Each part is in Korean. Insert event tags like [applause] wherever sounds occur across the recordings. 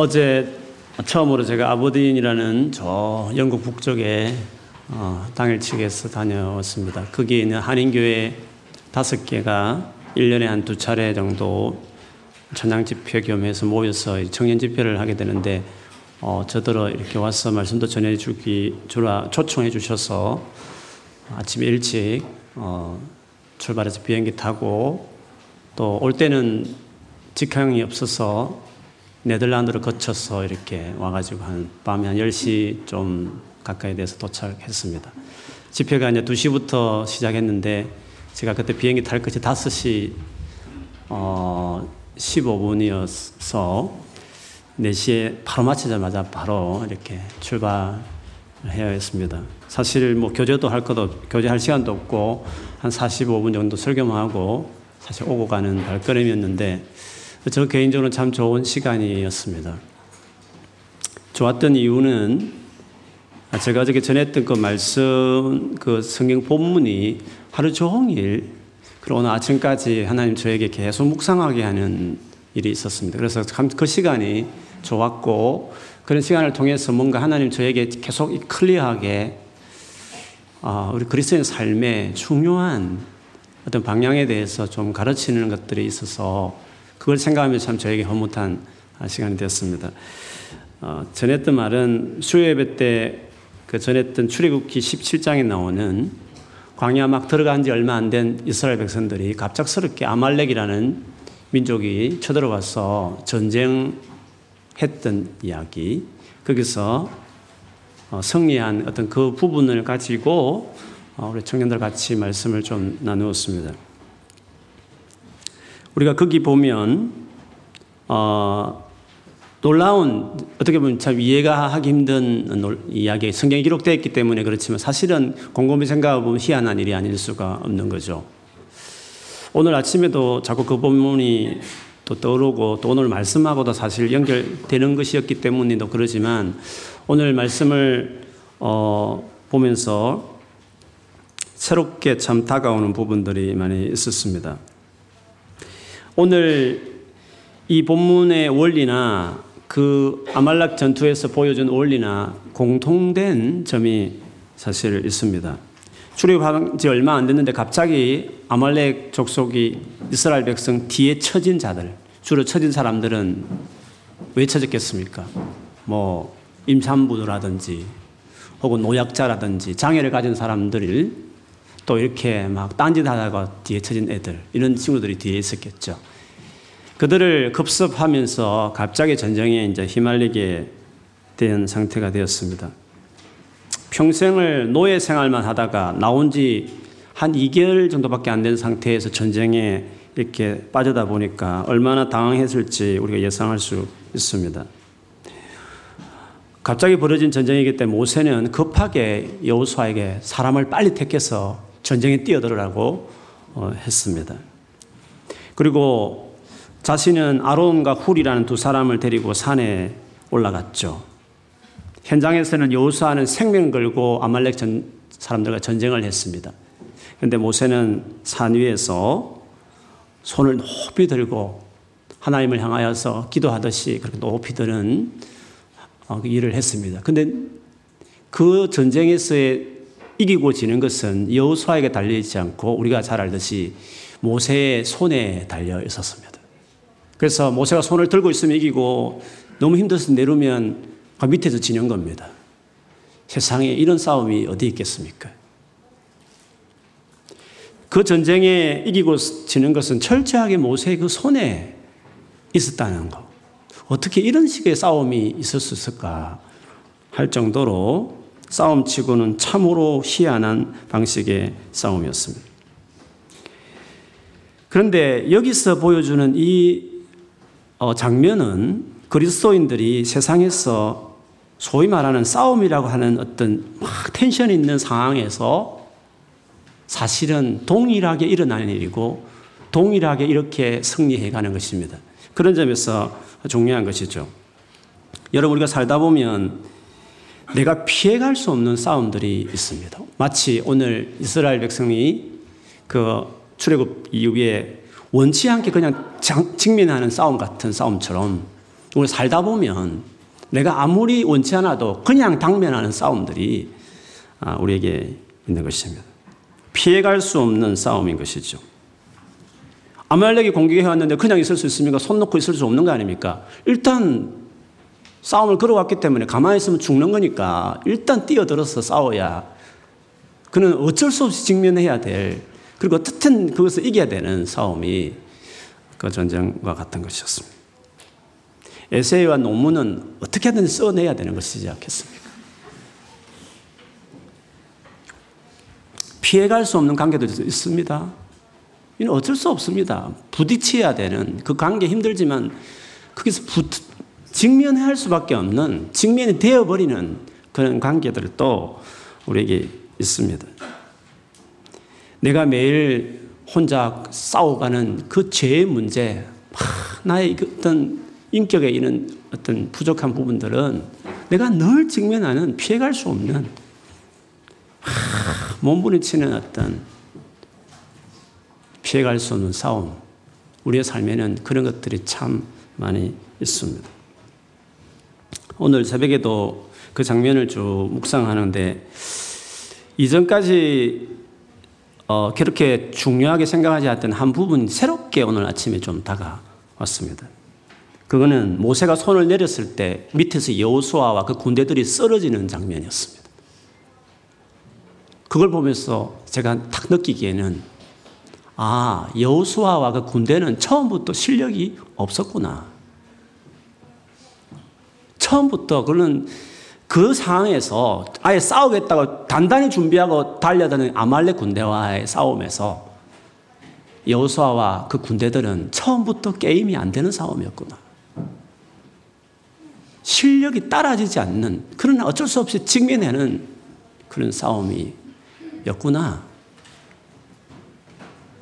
어제 처음으로 제가 아버딘이라는 저 영국 북쪽에 어, 당일치기에서 다녀왔습니다. 거기에 있는 한인교회 다섯 개가 1년에 한 두 차례 정도 천장 집회 겸해서 모여서 청년 집회를 하게 되는데 어, 저더러 이렇게 와서 말씀도 전해주기 주라 초청해 주셔서 아침 일찍 어, 출발해서 비행기 타고 또 올 때는 직항이 없어서 네덜란드를 거쳐서 이렇게 와가지고 한 밤에 한 10시 좀 가까이 돼서 도착했습니다. 집회가 이제 2시부터 시작했는데 제가 그때 비행기 탈 것이 5시 어, 15분이어서 4시에 바로 마치자마자 바로 이렇게 출발해야 했습니다. 사실 뭐 교제도 할 것도 교제할 시간도 없고 한 45분 정도 설교만 하고 사실 오고 가는 발걸음이었는데 저 개인적으로 참 좋은 시간이었습니다. 좋았던 이유는 제가 어저께 전했던 그 말씀, 그 성경 본문이 하루 종일 그리고 오늘 아침까지 하나님 저에게 계속 묵상하게 하는 일이 있었습니다. 그래서 참그 시간이 좋았고 그런 시간을 통해서 뭔가 하나님 저에게 계속 클리어하게 아, 우리 그리스도인 삶의 중요한 어떤 방향에 대해서 좀 가르치는 것들이 있어서 그걸 생각하면 참 저에게 허무한 시간이 되었습니다. 어, 전했던 말은 수요 예배 때 그 전했던 출애굽기 17장에 나오는 광야 막 들어간 지 얼마 안 된 이스라엘 백성들이 갑작스럽게 아말렉이라는 민족이 쳐들어와서 전쟁했던 이야기 거기서 어, 승리한 어떤 그 부분을 가지고 어, 우리 청년들 같이 말씀을 좀 나누었습니다. 우리가 거기 보면 어, 놀라운 어떻게 보면 참 이해가 하기 힘든 이야기 성경에 기록되어 있기 때문에 그렇지만 사실은 곰곰이 생각해 보면 희한한 일이 아닐 수가 없는 거죠. 오늘 아침에도 자꾸 그 본문이 또 떠오르고 또 오늘 말씀하고도 사실 연결되는 것이었기 때문에도 그러지만 오늘 말씀을 어, 보면서 새롭게 참 다가오는 부분들이 많이 있었습니다. 오늘 이 본문의 원리나 그 아말렉 전투에서 보여준 원리나 공통된 점이 사실 있습니다. 출애굽한 지 얼마 안 됐는데 갑자기 아말렉 족속이 이스라엘 백성 뒤에 처진 자들, 주로 처진 사람들은 왜 처졌겠습니까? 뭐 임산부라든지 혹은 노약자라든지 장애를 가진 사람들을 또 이렇게 막 딴짓하다가 뒤에 처진 애들 이런 친구들이 뒤에 있었겠죠. 그들을 급습하면서 갑자기 전쟁에 이제 휘말리게 된 상태가 되었습니다. 평생을 노예 생활만 하다가 나온 지 한 2개월 정도밖에 안 된 상태에서 전쟁에 이렇게 빠져다 보니까 얼마나 당황했을지 우리가 예상할 수 있습니다. 갑자기 벌어진 전쟁이기 때문에 모세는 급하게 여호수아에게 사람을 빨리 택해서 전쟁에 뛰어들으라고 어, 했습니다. 그리고 자신은 아론과 훌이라는 두 사람을 데리고 산에 올라갔죠. 현장에서는 여호수아는 생명 걸고 아말렉 전, 사람들과 전쟁을 했습니다. 그런데 모세는 산 위에서 손을 높이 들고 하나님을 향하여서 기도하듯이 그렇게 높이 드는 어, 그 일을 했습니다. 근데 그 전쟁에서의 이기고 지는 것은 여호수아에게 달려 있지 않고 우리가 잘 알듯이 모세의 손에 달려 있었습니다. 그래서 모세가 손을 들고 있으면 이기고 너무 힘들어서 내려면 그 밑에서 지는 겁니다. 세상에 이런 싸움이 어디 있겠습니까? 그 전쟁에 이기고 지는 것은 철저하게 모세의 그 손에 있었다는 거. 어떻게 이런 식의 싸움이 있을 수 있을까 할 정도로 싸움치고는 참으로 희한한 방식의 싸움이었습니다. 그런데 여기서 보여주는 이 어, 장면은 그리스도인들이 세상에서 소위 말하는 싸움이라고 하는 어떤 막 텐션 있는 상황에서 사실은 동일하게 일어나는 일이고 동일하게 이렇게 승리해 가는 것입니다. 그런 점에서 중요한 것이죠. 여러분, 우리가 살다 보면 내가 피해갈 수 없는 싸움들이 있습니다. 마치 오늘 이스라엘 백성이 그 출애굽 이후에 원치 않게 그냥 직면하는 싸움 같은 싸움처럼 우리 살다 보면 내가 아무리 원치 않아도 그냥 당면하는 싸움들이 아, 우리에게 있는 것입니다. 피해갈 수 없는 싸움인 것이죠. 아말렉이 공격해 왔는데 그냥 있을 수 있습니까? 손 놓고 있을 수 없는 거 아닙니까? 일단 싸움을 걸어왔기 때문에 가만히 있으면 죽는 거니까 일단 뛰어들어서 싸워야 그는 어쩔 수 없이 직면해야 될 그리고 어떻든 그것을 이겨야 되는 싸움이 그 전쟁과 같은 것이었습니다. 에세이와 논문은 어떻게든 써내야 되는 것이지 않겠습니까? 피해갈 수 없는 관계도 있습니다. 이는 어쩔 수 없습니다. 부딪혀야 되는 그 관계 힘들지만 거기서 붙, 직면해야 할 수밖에 없는 직면이 되어버리는 그런 관계들도 우리에게 있습니다. 내가 매일 혼자 싸워가는 그 죄의 문제, 나의 그 어떤 인격에 있는 어떤 부족한 부분들은 내가 늘 직면하는 피해갈 수 없는 몸부림치는 어떤 피해갈 수 없는 싸움. 우리의 삶에는 그런 것들이 참 많이 있습니다. 오늘 새벽에도 그 장면을 쭉 묵상하는데 이전까지 어, 그렇게 중요하게 생각하지 않던 한 부분 새롭게 오늘 아침에 좀 다가왔습니다. 그거는 모세가 손을 내렸을 때 밑에서 여호수아와 그 군대들이 쓰러지는 장면이었습니다. 그걸 보면서 제가 딱 느끼기에는 아 여호수아와 그 군대는 처음부터 실력이 없었구나. 처음부터 그는 그 상황에서 아예 싸우겠다고 단단히 준비하고 달려드는 아말렉 군대와의 싸움에서 여호수아와 그 군대들은 처음부터 게임이 안 되는 싸움이었구나. 실력이 따라지지 않는 그러나 어쩔 수 없이 직면하는 그런 싸움이었구나.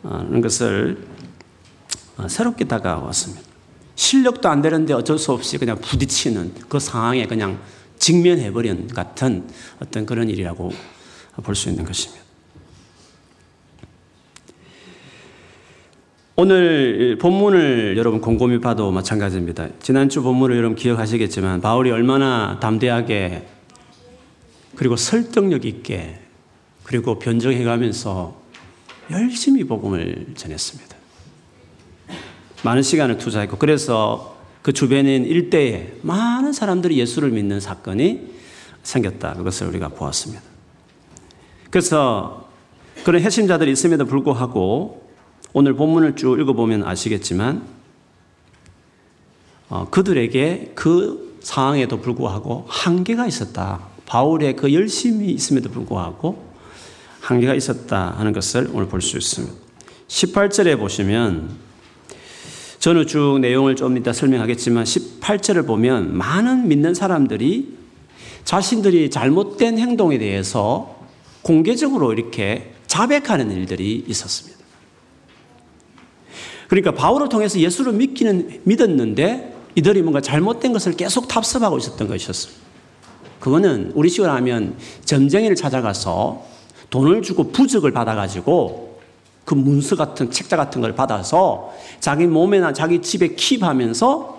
하는 것을 새롭게 다가왔습니다. 실력도 안 되는데 어쩔 수 없이 그냥 부딪히는 그 상황에 그냥 직면해버린 같은 어떤 그런 일이라고 볼 수 있는 것입니다. 오늘 본문을 여러분 곰곰이 봐도 마찬가지입니다. 지난주 본문을 여러분 기억하시겠지만 바울이 얼마나 담대하게 그리고 설득력 있게 그리고 변정해 가면서 열심히 복음을 전했습니다. 많은 시간을 투자했고 그래서 그 주변인 일대에 많은 사람들이 예수를 믿는 사건이 생겼다. 그것을 우리가 보았습니다. 그래서 그런 핵심자들이 있음에도 불구하고 오늘 본문을 쭉 읽어보면 아시겠지만 어, 그들에게 그 상황에도 불구하고 한계가 있었다. 바울의 그 열심이 있음에도 불구하고 한계가 있었다 하는 것을 오늘 볼 수 있습니다. 18절에 보시면 저는 쭉 내용을 좀 이따 설명하겠지만 18절을 보면 많은 믿는 사람들이 자신들이 잘못된 행동에 대해서 공개적으로 이렇게 자백하는 일들이 있었습니다. 그러니까 바울을 통해서 예수를 믿기는 믿었는데 이들이 뭔가 잘못된 것을 계속 탑습하고 있었던 것이었습니다. 그거는 우리 식으로 하면 점쟁이를 찾아가서 돈을 주고 부적을 받아가지고 그 문서 같은 책자 같은 걸 받아서 자기 몸에나 자기 집에 킵하면서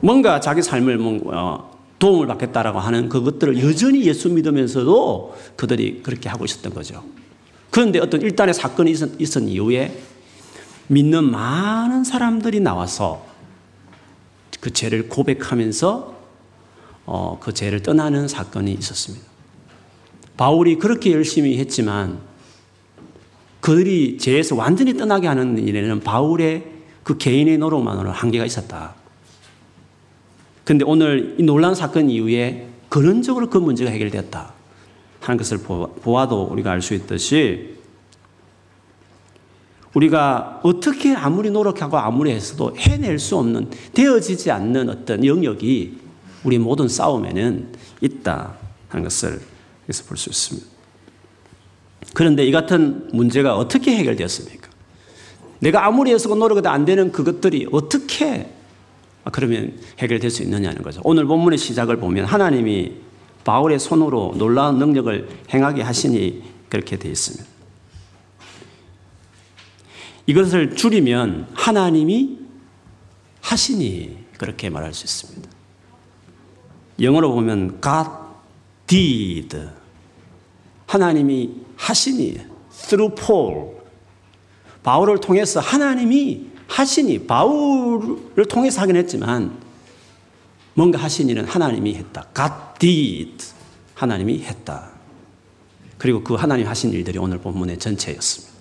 뭔가 자기 삶을 어, 도움을 받겠다라고 하는 그것들을 여전히 예수 믿으면서도 그들이 그렇게 하고 있었던 거죠. 그런데 어떤 일단의 사건이 있었, 있었 이후에 믿는 많은 사람들이 나와서 그 죄를 고백하면서 어, 그 죄를 떠나는 사건이 있었습니다. 바울이 그렇게 열심히 했지만 그들이 죄에서 완전히 떠나게 하는 일에는 바울의 그 개인의 노력만으로 한계가 있었다. 그런데 오늘 이 놀란 사건 이후에 근원적으로 그 문제가 해결되었다 하는 것을 보아도 우리가 알 수 있듯이 우리가 어떻게 아무리 노력하고 아무리 했어도 해낼 수 없는 되어지지 않는 어떤 영역이 우리 모든 싸움에는 있다 하는 것을 여기서 볼 수 있습니다. 그런데 이 같은 문제가 어떻게 해결되었습니까? 내가 아무리 해서 노력해도 안 되는 그것들이 어떻게 그러면 해결될 수 있느냐는 거죠. 오늘 본문의 시작을 보면 하나님이 바울의 손으로 놀라운 능력을 행하게 하시니 그렇게 되어 있습니다. 이것을 줄이면 하나님이 하시니 그렇게 말할 수 있습니다. 영어로 보면 God did. 하나님이 하시니 through Paul. 바울을 통해서 하나님이 하시니 바울을 통해서 하긴 했지만 뭔가 일은 하나님이 했다. God did. 하나님이 했다. 그리고 그 하나님 하신 일들이 오늘 본문의 전체였습니다.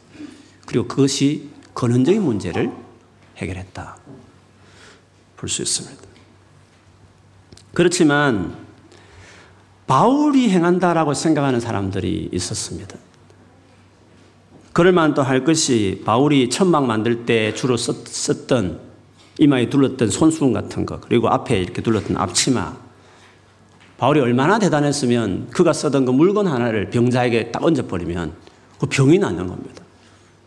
그리고 그것이 근원적인 문제를 해결했다. 볼 수 있습니다. 그렇지만 바울이 행한다라고 생각하는 사람들이 있었습니다. 그럴 만도 할 것이 바울이 천막 만들 때 주로 썼, 던 이마에 둘렀던 손수건 같은 거 그리고 앞에 이렇게 둘렀던 앞치마 바울이 얼마나 대단했으면 그가 쓰던 그 물건 하나를 병자에게 딱 얹어버리면 그 병이 나는 겁니다.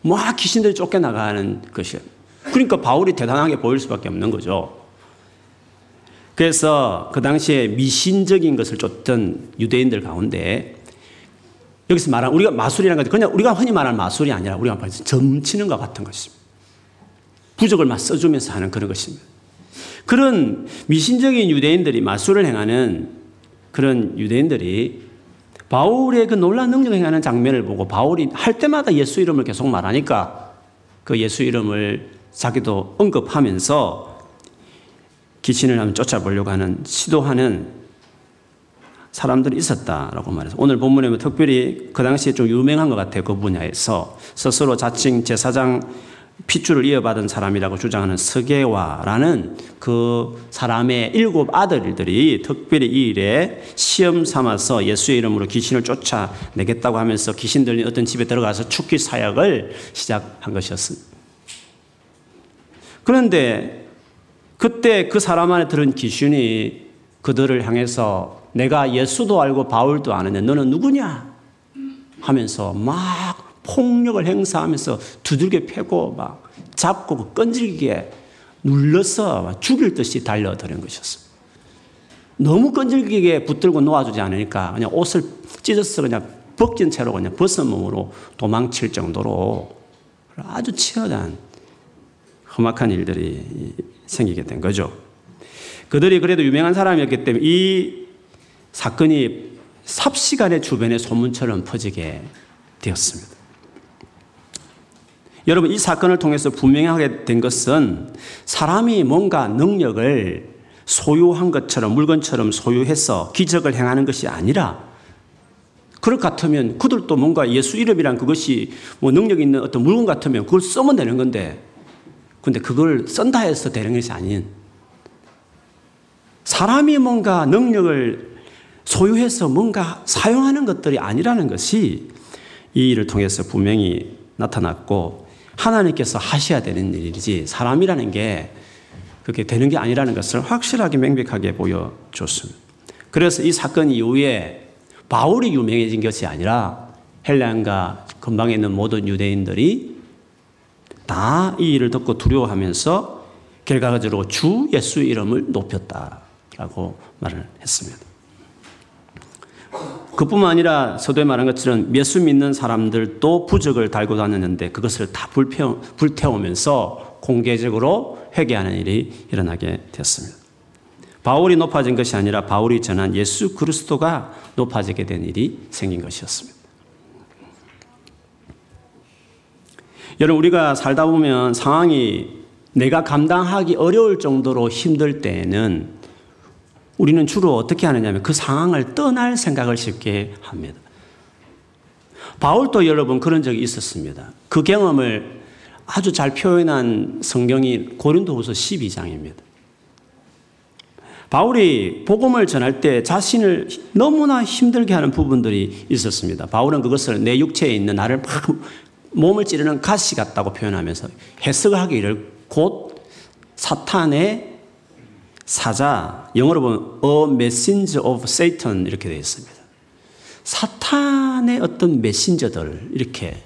막 귀신들이 쫓겨나가는 것이에요. 그러니까 바울이 대단하게 보일 수밖에 없는 거죠. 그래서 그 당시에 미신적인 것을 쫓던 유대인들 가운데 여기서 말한 우리가 마술이라는 것 그냥 우리가 흔히 말하는 마술이 아니라 우리가 점치는 것 같은 것입니다. 부적을 막 써주면서 하는 그런 것입니다. 그런 미신적인 유대인들이 마술을 행하는 그런 유대인들이 바울의 그 놀라운 능력을 행하는 장면을 보고 바울이 할 때마다 예수 이름을 계속 말하니까 그 예수 이름을 자기도 언급하면서 귀신을 한번 쫓아보려고 하는 시도하는 사람들이 있었다라고 말해서 오늘 본문에 특별히 그 당시에 좀 유명한 것 같아요. 그 분야에서 스스로 자칭 제사장 핏줄을 이어받은 사람이라고 주장하는 서계와라는 그 사람의 일곱 아들들이 특별히 이 일에 시험 삼아서 예수의 이름으로 귀신을 쫓아내겠다고 하면서 귀신 들린 어떤 집에 들어가서 축기 사역을 시작한 것이었습니다. 그런데 그때 그 사람 안에 들은 귀신이 그들을 향해서 내가 예수도 알고 바울도 아는데 너는 누구냐? 하면서 막 폭력을 행사하면서 두들겨 패고 막 잡고 끈질기게 눌러서 죽일 듯이 달려드는 것이었습니다. 너무 끈질기게 붙들고 놓아주지 않으니까 그냥 옷을 찢어서 그냥 벗긴 채로 그냥 벗은 몸으로 도망칠 정도로 아주 치열한 험악한 일들이 생기게 된 거죠. 그들이 그래도 유명한 사람이었기 때문에 이 사건이 삽시간에 주변에 소문처럼 퍼지게 되었습니다. 여러분, 이 사건을 통해서 분명하게 된 것은 사람이 뭔가 능력을 소유한 것처럼 물건처럼 소유해서 기적을 행하는 것이 아니라 그럴 것 같으면 그들도 뭔가 예수 이름이란 그것이 뭐 능력 있는 어떤 물건 같으면 그걸 쓰면 되는 건데 근데 그걸 쓴다 해서 되는 것이 아닌 사람이 뭔가 능력을 소유해서 뭔가 사용하는 것들이 아니라는 것이 이 일을 통해서 분명히 나타났고 하나님께서 하셔야 되는 일이지 사람이라는 게 그렇게 되는 게 아니라는 것을 확실하게 명백하게 보여줬습니다. 그래서 이 사건 이후에 바울이 유명해진 것이 아니라 헬란과 근방에 있는 모든 유대인들이 다 이 일을 듣고 두려워하면서 결과적으로 주 예수 이름을 높였다라고 말을 했습니다. 그뿐만 아니라 서도에 말한 것처럼 예수 믿는 사람들도 부적을 달고 다녔는데 그것을 다 불태워, 불태우면서 공개적으로 회개하는 일이 일어나게 됐습니다. 바울이 높아진 것이 아니라 바울이 전한 예수 그리스도가 높아지게 된 일이 생긴 것이었습니다. 여러분, 우리가 살다 보면 상황이 내가 감당하기 어려울 정도로 힘들 때에는 우리는 주로 어떻게 하느냐면 그 상황을 떠날 생각을 쉽게 합니다. 바울도 여러분 그런 적이 있었습니다. 그 경험을 아주 잘 표현한 성경이 고린도후서 12장입니다. 바울이 복음을 전할 때 자신을 너무나 힘들게 하는 부분들이 있었습니다. 바울은 그것을 내 육체에 있는 나를 막 몸을 찌르는 가시 같다고 표현하면서 해석을 하기를 곧 사탄의 사자, 영어로 보면 a messenger of Satan 이렇게 되어 있습니다. 사탄의 어떤 메신저들 이렇게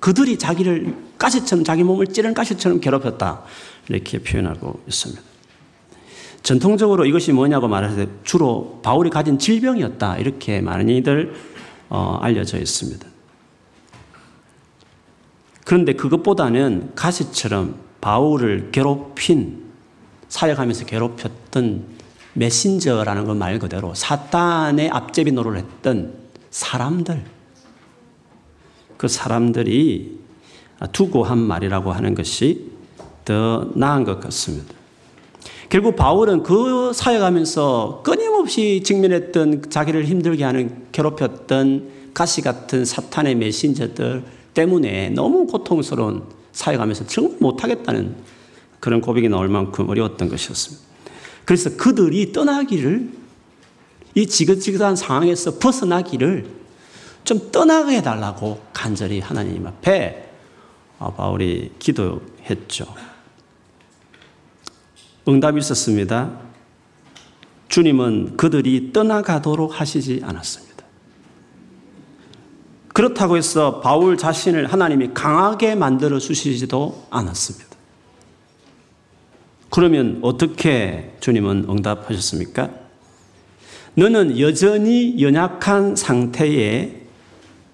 그들이 자기를 가시처럼 자기 몸을 찌르는 가시처럼 괴롭혔다 이렇게 표현하고 있습니다. 전통적으로 이것이 뭐냐고 말할 때 주로 바울이 가진 질병이었다 이렇게 많이들 어, 알려져 있습니다. 그런데 그것보다는 가시처럼 바울을 괴롭힌 사역하면서 괴롭혔던 메신저라는 것 말 그대로 사탄의 앞제비 노릇을 했던 사람들, 그 사람들이 두고 한 말이라고 하는 것이 더 나은 것 같습니다. 결국 바울은 그 사역하면서 끊임없이 직면했던 자기를 힘들게 하는 괴롭혔던 가시 같은 사탄의 메신저들 때문에 너무 고통스러운 사역하면서 정말 못하겠다는 그런 고백이 나올 만큼 어려웠던 것이었습니다. 그래서 그들이 떠나기를 이 지긋지긋한 상황에서 벗어나기를 좀 떠나게 해달라고 간절히 하나님 앞에 바울이 기도했죠. 응답이 있었습니다. 주님은 그들이 떠나가도록 하시지 않았습니다. 그렇다고 해서 바울 자신을 하나님이 강하게 만들어 주시지도 않았습니다. 그러면 어떻게 주님은 응답하셨습니까? 너는 여전히 연약한 상태에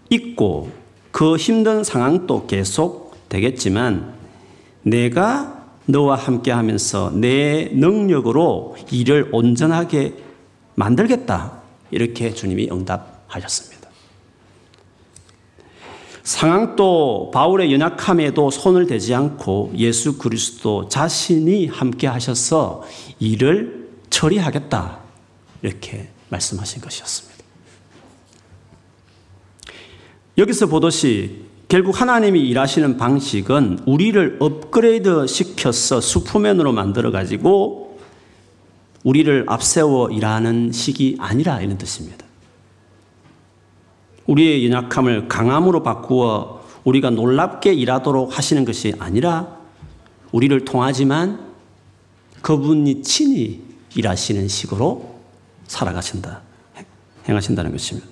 있고 그 힘든 상황도 계속 되겠지만 내가 너와 함께 하면서 내 능력으로 일을 온전하게 만들겠다. 이렇게 주님이 응답하셨습니다. 상황도 바울의 연약함에도 손을 대지 않고 예수 그리스도 자신이 함께 하셔서 일을 처리하겠다. 이렇게 말씀하신 것이었습니다. 여기서 보듯이 결국 하나님이 일하시는 방식은 우리를 업그레이드 시켜서 슈퍼맨으로 만들어 가지고 우리를 앞세워 일하는 식이 아니라 이런 뜻입니다. 우리의 연약함을 강함으로 바꾸어 우리가 놀랍게 일하도록 하시는 것이 아니라 우리를 통하지만 그분이 친히 일하시는 식으로 살아가신다. 행하신다는 것입니다.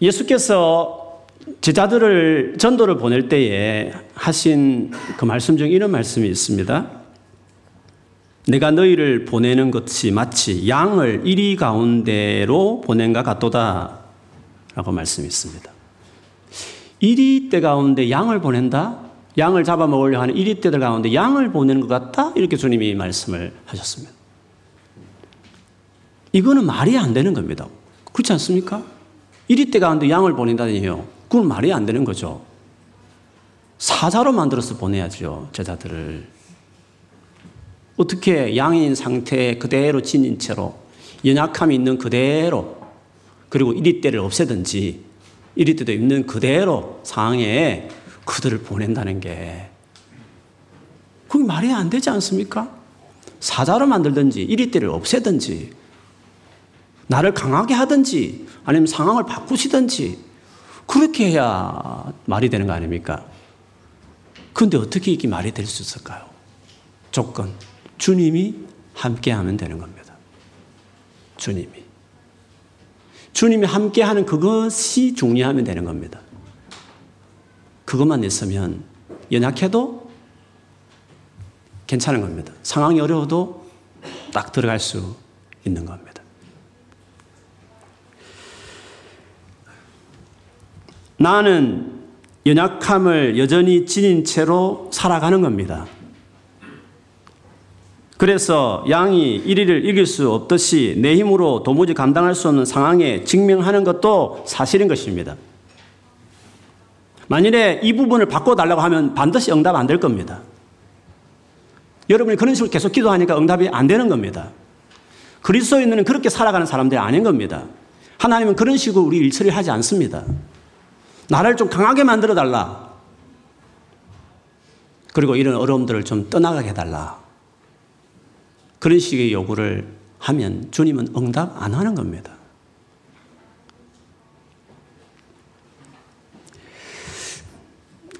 예수께서 제자들을 전도를 보낼 때에 하신 그 말씀 중 이런 말씀이 있습니다. 내가 너희를 보내는 것이 마치 양을 이리 가운데로 보낸가 같도다. 라고 말씀이 있습니다. 이리 때 가운데 양을 보낸다? 양을 잡아먹으려 하는 이리 때들 가운데 양을 보내는 것 같다? 이렇게 주님이 말씀을 하셨습니다. 이거는 말이 안 되는 겁니다. 그렇지 않습니까? 이리 때 가운데 양을 보낸다니요. 그건 말이 안 되는 거죠. 사자로 만들어서 보내야죠, 제자들을. 어떻게 양인 상태에 그대로 지닌 채로 연약함이 있는 그대로 그리고 이리 때를 없애든지 이리 때도 있는 그대로 상황에 그들을 보낸다는 게 그게 말이 안 되지 않습니까? 사자로 만들든지 이리 때를 없애든지 나를 강하게 하든지 아니면 상황을 바꾸시든지 그렇게 해야 말이 되는 거 아닙니까? 그런데 어떻게 이게 말이 될 수 있을까요? 조건. 주님이 함께 하면 되는 겁니다. 주님이. 주님이 함께 하는 그것이 중요하면 되는 겁니다. 그것만 있으면 연약해도 괜찮은 겁니다. 상황이 어려워도 딱 들어갈 수 있는 겁니다. 나는 연약함을 여전히 지닌 채로 살아가는 겁니다. 그래서 양이 1위를 이길 수 없듯이 내 힘으로 도무지 감당할 수 없는 상황에 직면하는 것도 사실인 것입니다. 만일에 이 부분을 바꿔달라고 하면 반드시 응답 안 될 겁니다. 여러분이 그런 식으로 계속 기도하니까 응답이 안 되는 겁니다. 그리스도인은 그렇게 살아가는 사람들이 아닌 겁니다. 하나님은 그런 식으로 우리 일처리 하지 않습니다. 나를 좀 강하게 만들어 달라. 그리고 이런 어려움들을 좀 떠나가게 해달라. 그런 식의 요구를 하면 주님은 응답 안 하는 겁니다.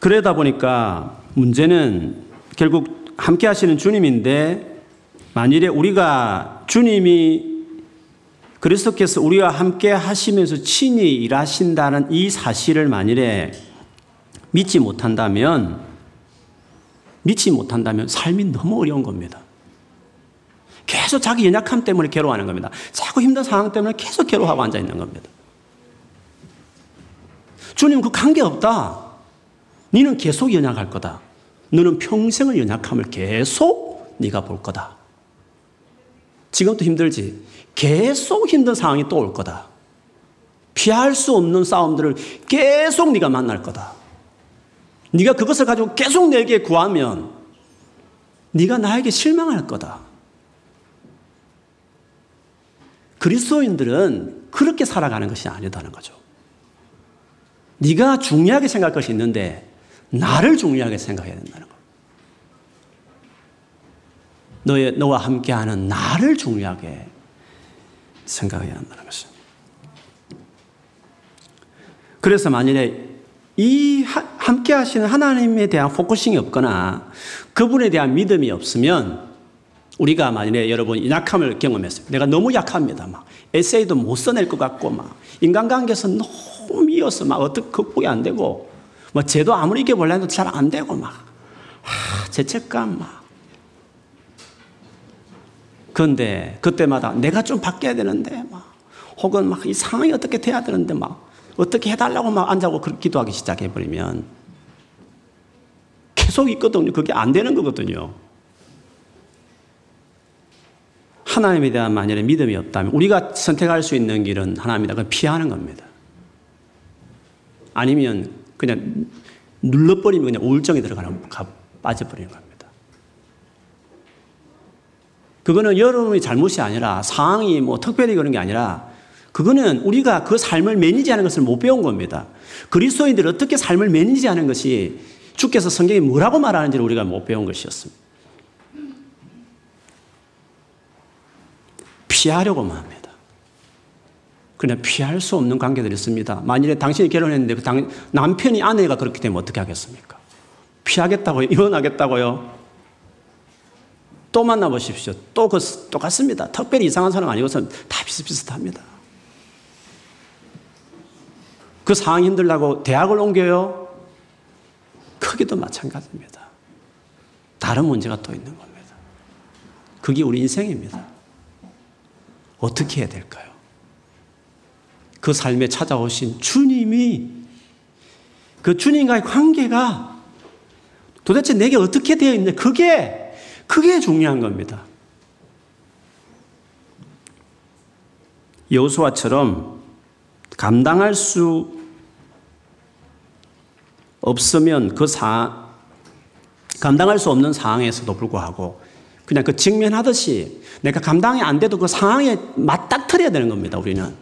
그러다 보니까 문제는 결국 함께 하시는 주님인데 만일에 우리가 주님이 그리스도께서 우리와 함께 하시면서 친히 일하신다는 이 사실을 만일에 믿지 못한다면 믿지 못한다면 삶이 너무 어려운 겁니다. 계속 자기 연약함 때문에 괴로워하는 겁니다. 자꾸 힘든 상황 때문에 계속 괴로워하고 앉아 있는 겁니다. 주님 그 관계 없다. 니는 계속 연약할 거다. 너는 평생을 연약함을 계속 네가 볼 거다. 지금도 힘들지. 계속 힘든 상황이 또 올 거다. 피할 수 없는 싸움들을 계속 네가 만날 거다. 네가 그것을 가지고 계속 내게 구하면 네가 나에게 실망할 거다. 그리스도인들은 그렇게 살아가는 것이 아니다는 거죠. 네가 중요하게 생각할 것이 있는데 나를 중요하게 생각해야 된다는 거. 너의 너와 함께하는 나를 중요하게 생각해야 한다는 것입니다. 그래서 만일에 이 함께 하시는 하나님에 대한 focusing이 없거나 그분에 대한 믿음이 없으면 우리가 만일에 여러분 약함을 경험했어요. 내가 너무 약합니다. 막 에세이도 못 써낼 것 같고 막 인간관계에서 너무 미어서 막 어떻게 극복이 안 되고 뭐 쟤도 아무리 이겨보려 해도 잘 안 되고 막 하, 죄책감 막 그런데 그때마다 내가 좀 바뀌어야 되는데 막 혹은 막 이 상황이 어떻게 돼야 되는데 막 어떻게 해달라고 막 앉아고 기도하기 시작해버리면 계속 있거든요. 그게 안 되는 거거든요. 하나님에 대한 만약에 믿음이 없다면 우리가 선택할 수 있는 길은 하나님이다. 그 피하는 겁니다. 아니면 그냥 눌러버리면 그냥 우울증이 들어가는, 빠져버리는 겁니다. 그거는 여러분의 잘못이 아니라 상황이 뭐 특별히 그런 게 아니라 그거는 우리가 그 삶을 매니지하는 것을 못 배운 겁니다. 그리스도인들이 어떻게 삶을 매니지하는 것이 주께서 성경에 뭐라고 말하는지를 우리가 못 배운 것이었습니다. 피하려고만 합니다. 그러나 피할 수 없는 관계들이 있습니다. 만일에 당신이 결혼했는데 그 당, 남편이 아내가 그렇게 되면 어떻게 하겠습니까? 피하겠다고요? [laughs] 이혼하겠다고요? 또 만나보십시오. 또 그, 똑같습니다. 특별히 이상한 사람 아니고선 다 비슷비슷합니다. 그 상황이 힘들다고 대학을 옮겨요? 크기도 마찬가지입니다. 다른 문제가 또 있는 겁니다. 그게 우리 인생입니다. 어떻게 해야 될까요? 그 삶에 찾아오신 주님이 그 주님과의 관계가 도대체 내게 어떻게 되어 있는지 그게 그게 중요한 겁니다. 여호수아처럼 감당할 수 없으면 그 사, 감당할 수 없는 상황에서도 불구하고 그냥 그 직면하듯이 내가 감당이 안 돼도 그 상황에 맞닥뜨려야 되는 겁니다, 우리는.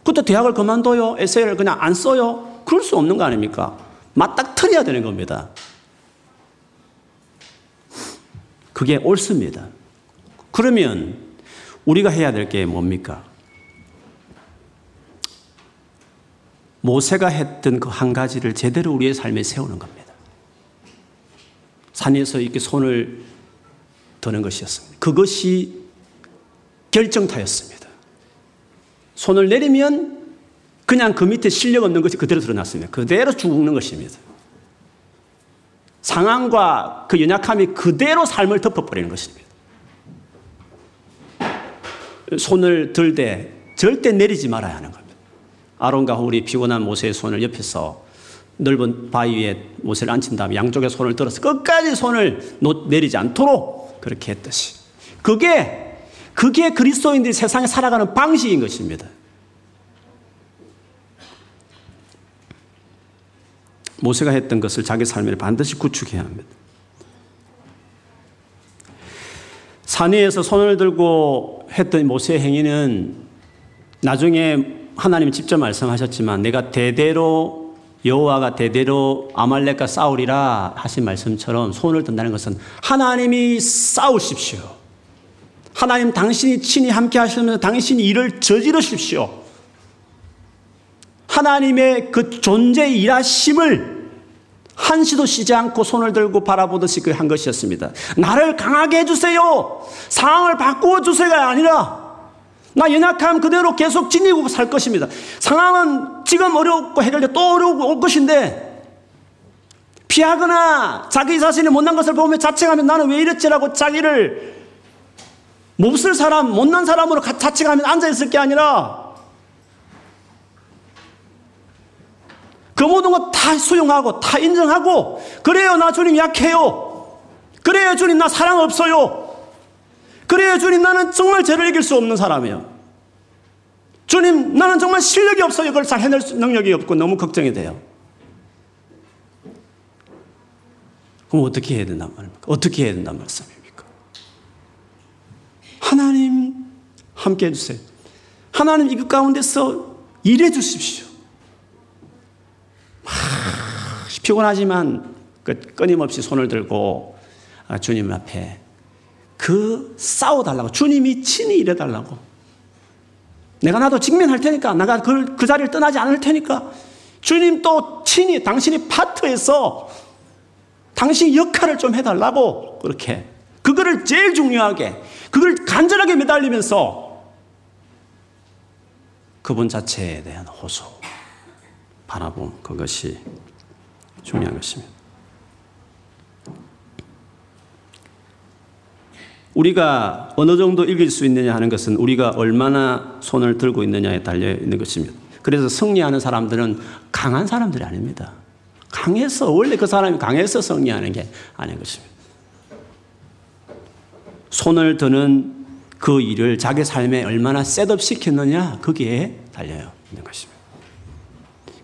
그것도 대학을 그만둬요? 에세이를 그냥 안 써요? 그럴 수 없는 거 아닙니까? 맞닥뜨려야 되는 겁니다. 그게 옳습니다. 그러면 우리가 해야 될 게 뭡니까? 모세가 했던 그 한 가지를 제대로 우리의 삶에 세우는 겁니다. 산에서 이렇게 손을 드는 것이었습니다. 그것이 결정타였습니다. 손을 내리면 그냥 그 밑에 실력 없는 것이 그대로 드러났습니다. 그대로 죽는 것입니다. 상황과 그 연약함이 그대로 삶을 덮어버리는 것입니다. 손을 들 때 절대 내리지 말아야 하는 겁니다. 아론과 홀이 피곤한 모세의 손을 옆에서 넓은 바위 위에 모세를 앉힌 다음에 양쪽에 손을 들어서 끝까지 손을 내리지 않도록 그렇게 했듯이. 그게, 그게 그리스도인들이 세상에 살아가는 방식인 것입니다. 모세가 했던 것을 자기 삶에 반드시 구축해야 합니다. 산 위에서 손을 들고 했던 모세의 행위는 나중에 하나님이 직접 말씀하셨지만 내가 대대로 여호와가 대대로 아말렉과 싸우리라 하신 말씀처럼 손을 든다는 것은 하나님이 싸우십시오. 하나님 당신이 친히 함께 하시면서 당신이 일을 저지르십시오. 하나님의 그 존재의 일하심을 한시도 쉬지 않고 손을 들고 바라보듯이 그 한 것이었습니다. 나를 강하게 해주세요. 상황을 바꾸어 주세요가 아니라 나 연약함 그대로 계속 지니고 살 것입니다. 상황은 지금 어렵고 해결돼 또 어려우고 올 것인데 피하거나 자기 자신이 못난 것을 보며 자책하면 나는 왜 이랬지라고 자기를 몹쓸 사람, 못난 사람으로 자책하면 앉아있을 게 아니라 그 모든 것 다 수용하고 다 인정하고 그래요 나 주님 약해요. 그래요 주님 나 사랑 없어요. 그래요 주님 나는 정말 죄를 이길 수 없는 사람이에요. 주님 나는 정말 실력이 없어요. 그걸 잘 해낼 능력이 없고 너무 걱정이 돼요. 그럼 어떻게 해야 된단 말입니까? 어떻게 해야 된단 말씀입니까? 하나님 함께 해주세요. 하나님 이것 가운데서 일해 주십시오. 피곤하지만 끊임없이 손을 들고 아, 주님 앞에 그 싸워달라고. 주님이 친히 일해달라고. 내가 나도 직면할 테니까 내가 그, 그 자리를 떠나지 않을 테니까. 주님 또 친히 당신이 파트에서 당신 역할을 좀 해달라고. 그렇게. 그거를 제일 중요하게 그걸 간절하게 매달리면서 그분 자체에 대한 호소 바라봄 그것이 중요한 것입니다. 우리가 어느 정도 읽을 수 있느냐 하는 것은 우리가 얼마나 손을 들고 있느냐에 달려 있는 것입니다. 그래서 승리하는 사람들은 강한 사람들이 아닙니다. 강해서 원래 그 사람이 강해서 승리하는 게 아닌 것입니다. 손을 드는 그 일을 자기 삶에 얼마나 셋업 시켰느냐 거기에 달려 있는 것입니다.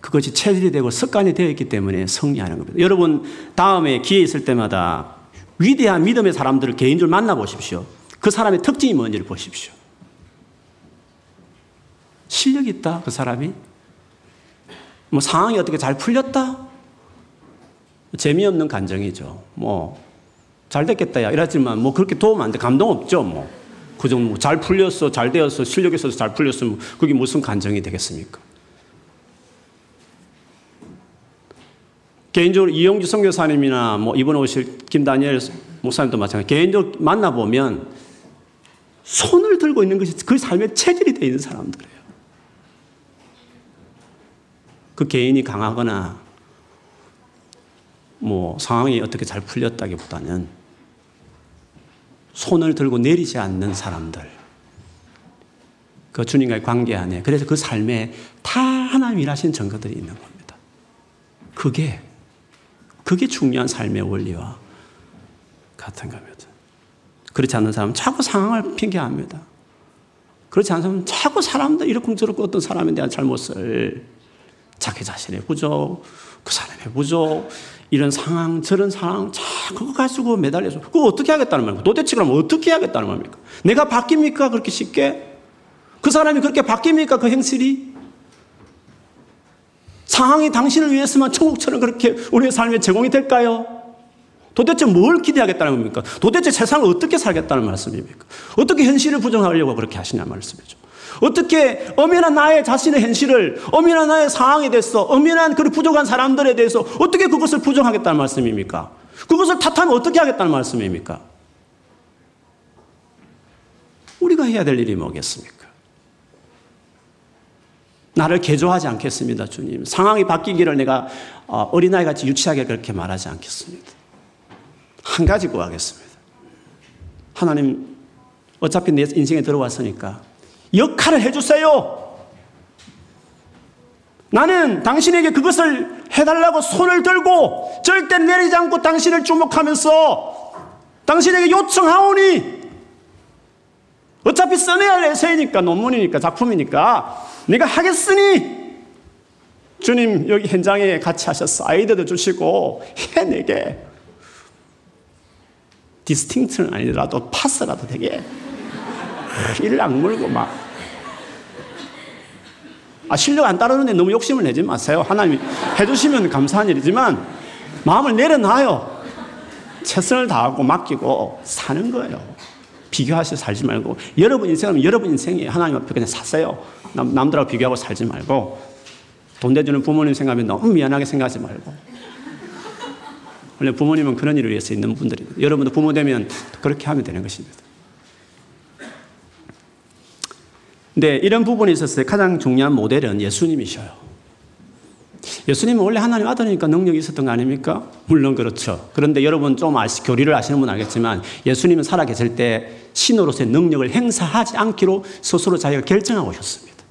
그것이 체질이 되고 습관이 되어 있기 때문에 승리하는 겁니다. 여러분 다음에 기회 있을 때마다 위대한 믿음의 사람들을 개인적으로 만나보십시오. 그 사람의 특징이 뭔지를 보십시오. 실력이 있다, 그 사람이. 뭐 상황이 어떻게 잘 풀렸다? 재미없는 감정이죠. 뭐, 잘 됐겠다, 야. 이러지만 뭐 그렇게 도움 안 돼. 감동 없죠, 뭐. 그 정도, 뭐잘 풀렸어, 잘 되었어, 실력 있어서 잘 풀렸으면 뭐 그게 무슨 감정이 되겠습니까? 개인적으로 이용주 선교사님이나 뭐 이번에 오실 김다니엘 목사님도 마찬가지. 개인적으로 만나보면 손을 들고 있는 것이 그 삶의 체질이 되어 있는 사람들이에요. 그 개인이 강하거나 뭐 상황이 어떻게 잘 풀렸다기보다는 손을 들고 내리지 않는 사람들. 그 주님과의 관계 안에. 그래서 그 삶에 다 하나님 일하신 증거들이 있는 겁니다. 그게, 그게 중요한 삶의 원리와 같은 겁니다. 그렇지 않는 사람은 자꾸 상황을 핑계합니다. 그렇지 않은 사람은 자꾸 사람들 이렇고 저렇고 어떤 사람에 대한 잘못을 자기 자신의 부족, 그 사람의 부족, 이런 상황, 저런 상황, 자, 그거 가지고 매달려서, 그거 어떻게 하겠다는 말입니까? 도대체 그럼 어떻게 하겠다는 말입니까? 내가 바뀝니까? 그렇게 쉽게? 그 사람이 그렇게 바뀝니까? 그 행실이? 상황이 당신을 위해서만 천국처럼 그렇게 우리의 삶에 제공이 될까요? 도대체 뭘 기대하겠다는 겁니까? 도대체 세상을 어떻게 살겠다는 말씀입니까? 어떻게 현실을 부정하려고 그렇게 하시냐 말씀이죠. 어떻게 엄연한 나의 자신의 현실을, 엄연한 나의 상황에 대해서, 엄연한 그 부족한 사람들에 대해서 어떻게 그것을 부정하겠다는 말씀입니까? 그것을 탓하면 어떻게 하겠다는 말씀입니까? 우리가 해야 될 일이 뭐겠습니까? 나를 개조하지 않겠습니다, 주님. 상황이 바뀌기를 내가 어, 어린아이 같이 유치하게 그렇게 말하지 않겠습니다. 한 가지 구하겠습니다. 하나님, 어차피 내 인생에 들어왔으니까 역할을 해주세요. 나는 당신에게 그것을 해달라고 손을 들고 절대 내리지 않고 당신을 주목하면서 당신에게 요청하오니 어차피 써내야 할 에세이니까 논문이니까 작품이니까 내가 하겠으니 주님 여기 현장에 같이 하셔서 아이디어도 주시고 해내게 디스팅트는 아니더라도 파스라도 되게 이를 악물고 막 아, 실력 안 따르는데 너무 욕심을 내지 마세요. 하나님이 해주시면 감사한 일이지만 마음을 내려놔요. 최선을 다하고 맡기고 사는 거예요. 비교하셔 살지 말고 여러분 인생은 여러분 인생이 하나님 앞에 그냥 사세요. 남, 남들하고 비교하고 살지 말고 돈 대주는 부모님 생각하면 너무 미안하게 생각하지 말고 원래 부모님은 그런 일을 위해서 있는 분들이 여러분도 부모 되면 그렇게 하면 되는 것입니다. 근데 이런 부분에 있어서 가장 중요한 모델은 예수님이셔요. 예수님은 원래 하나님 아들이니까 능력이 있었던 거 아닙니까? 물론 그렇죠. 그런데 여러분 좀 아시, 교리를 아시는 분 알겠지만 예수님은 살아계실 때 신으로서의 능력을 행사하지 않기로 스스로 자기가 결정하고 오셨습니다.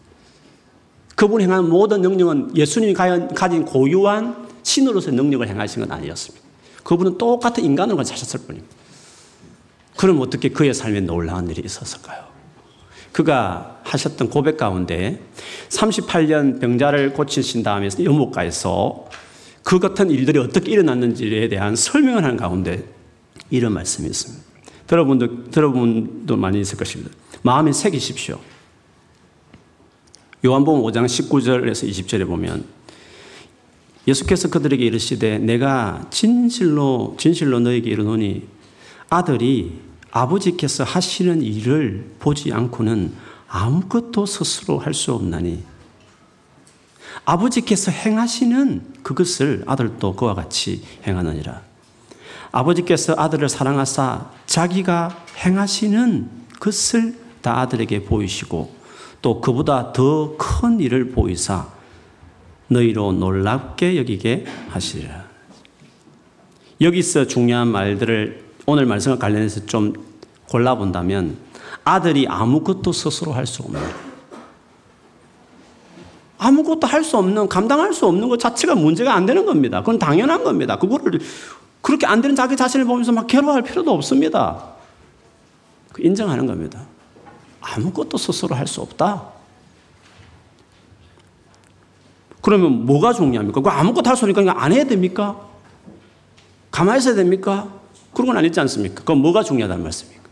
그분이 행한 모든 능력은 예수님이 가진 고유한 신으로서의 능력을 행하신 건 아니었습니다. 그분은 똑같은 인간으로 사셨을 뿐입니다. 그럼 어떻게 그의 삶에 놀라운 일이 있었을까요? 그가 하셨던 고백 가운데 38년 병자를 고치신 다음에 연못가에서 그 같은 일들이 어떻게 일어났는지에 대한 설명을 하는 가운데 이런 말씀이 있습니다. 여러분도, 여러분도 많이 있을 것입니다. 마음에 새기십시오. 요한복음 5장 19절에서 20절에 보면 예수께서 그들에게 이르시되 내가 진실로 진실로 너에게 이르노니 아들이 아버지께서 하시는 일을 보지 않고는 아무것도 스스로 할 수 없나니 아버지께서 행하시는 그것을 아들도 그와 같이 행하느니라. 아버지께서 아들을 사랑하사 자기가 행하시는 것을 다 아들에게 보이시고 또 그보다 더 큰 일을 보이사 너희로 놀랍게 여기게 하시리라. 여기서 중요한 말들을 오늘 말씀과 관련해서 좀 골라본다면 아들이 아무것도 스스로 할 수 없는 아무것도 할 수 없는 감당할 수 없는 것 자체가 문제가 안 되는 겁니다. 그건 당연한 겁니다. 그거를 그렇게 안 되는 자기 자신을 보면서 막 괴로워할 필요도 없습니다. 그 인정하는 겁니다. 아무것도 스스로 할 수 없다. 그러면 뭐가 중요합니까? 그 아무것도 할 수 없으니까 안 해야 됩니까? 가만히 있어야 됩니까? 그런 건 아니지 않습니까? 그건 뭐가 중요하다는 말씀입니까?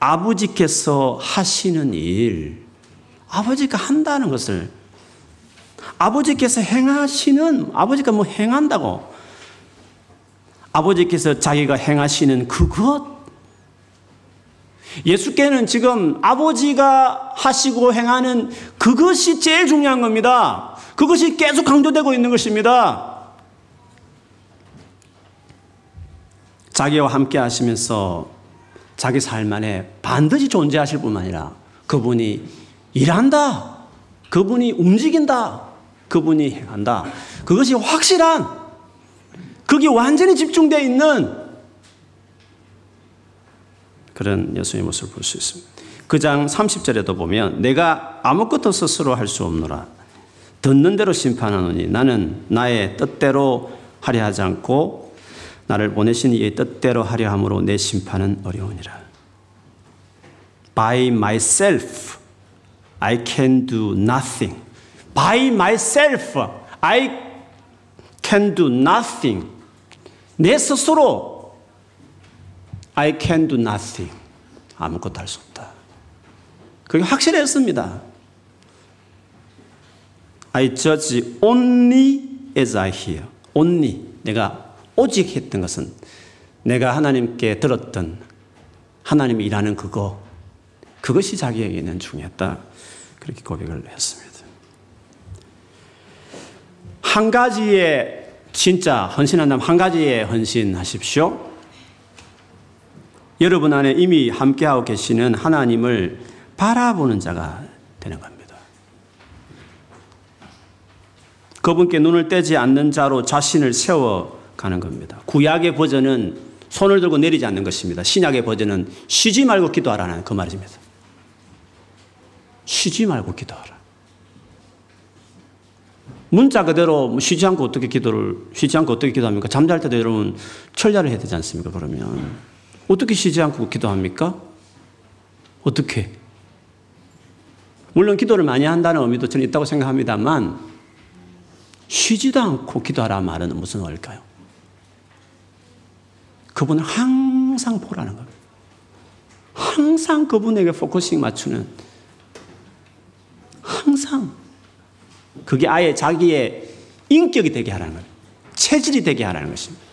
아버지께서 하시는 일, 아버지가 한다는 것을 아버지께서 행하시는, 아버지가 뭐 행한다고 아버지께서 자기가 행하시는 그것, 예수께는 지금 아버지가 하시고 행하는 그것이 제일 중요한 겁니다. 그것이 계속 강조되고 있는 것입니다. 자기와 함께 하시면서 자기 삶 안에 반드시 존재하실 뿐만 아니라 그분이 일한다. 그분이 움직인다. 그분이 행한다. 그것이 확실한, 그게 완전히 집중되어 있는 그런 예수의 모습을 볼 수 있습니다. 그 장 30절에도 보면 내가 아무것도 스스로 할 수 없노라. 듣는 대로 심판하노니 나는 나의 뜻대로 하려 하지 않고 나를 보내신 이의 뜻대로 하려 함으로 내 심판은 어려우니라. By myself I can do nothing. By myself I can do nothing. 내 스스로 I can do nothing. 아무것도 할 수 없다. 그게 확실했습니다. I judge only as I hear. only. 내가 오직 했던 것은 내가 하나님께 들었던 하나님이 일하는 그거, 그것이 자기에게는 중요했다. 그렇게 고백을 했습니다. 한 가지의 진짜 헌신한다면 한 가지의 헌신하십시오. 여러분 안에 이미 함께하고 계시는 하나님을 바라보는 자가 되는 겁니다. 그분께 눈을 떼지 않는 자로 자신을 세워 가는 겁니다. 구약의 버전은 손을 들고 내리지 않는 것입니다. 신약의 버전은 쉬지 말고 기도하라는 그 말입니다. 쉬지 말고 기도하라. 문자 그대로 뭐 쉬지 않고 어떻게 기도를, 쉬지 않고 어떻게 기도합니까? 잠잘 때도 여러분 철야를 해야 되지 않습니까? 그러면. 어떻게 쉬지 않고 기도합니까? 어떻게? 물론 기도를 많이 한다는 의미도 저는 있다고 생각합니다만 쉬지도 않고 기도하라 말은 무슨 말일까요? 그분을 항상 보라는 겁니다. 항상 그분에게 focusing 맞추는 항상 그게 아예 자기의 인격이 되게 하라는 거예요. 체질이 되게 하라는 것입니다.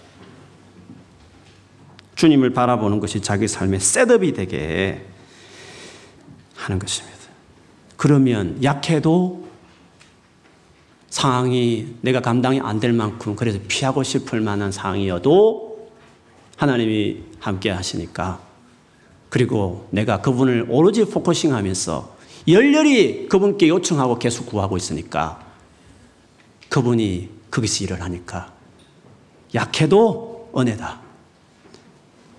주님을 바라보는 것이 자기 삶의 setup이 되게 하는 것입니다. 그러면 약해도 상황이 내가 감당이 안 될 만큼 그래서 피하고 싶을 만한 상황이어도 하나님이 함께 하시니까 그리고 내가 그분을 오로지 focusing 하면서 열렬히 그분께 요청하고 계속 구하고 있으니까 그분이 거기서 일을 하니까 약해도 은혜다.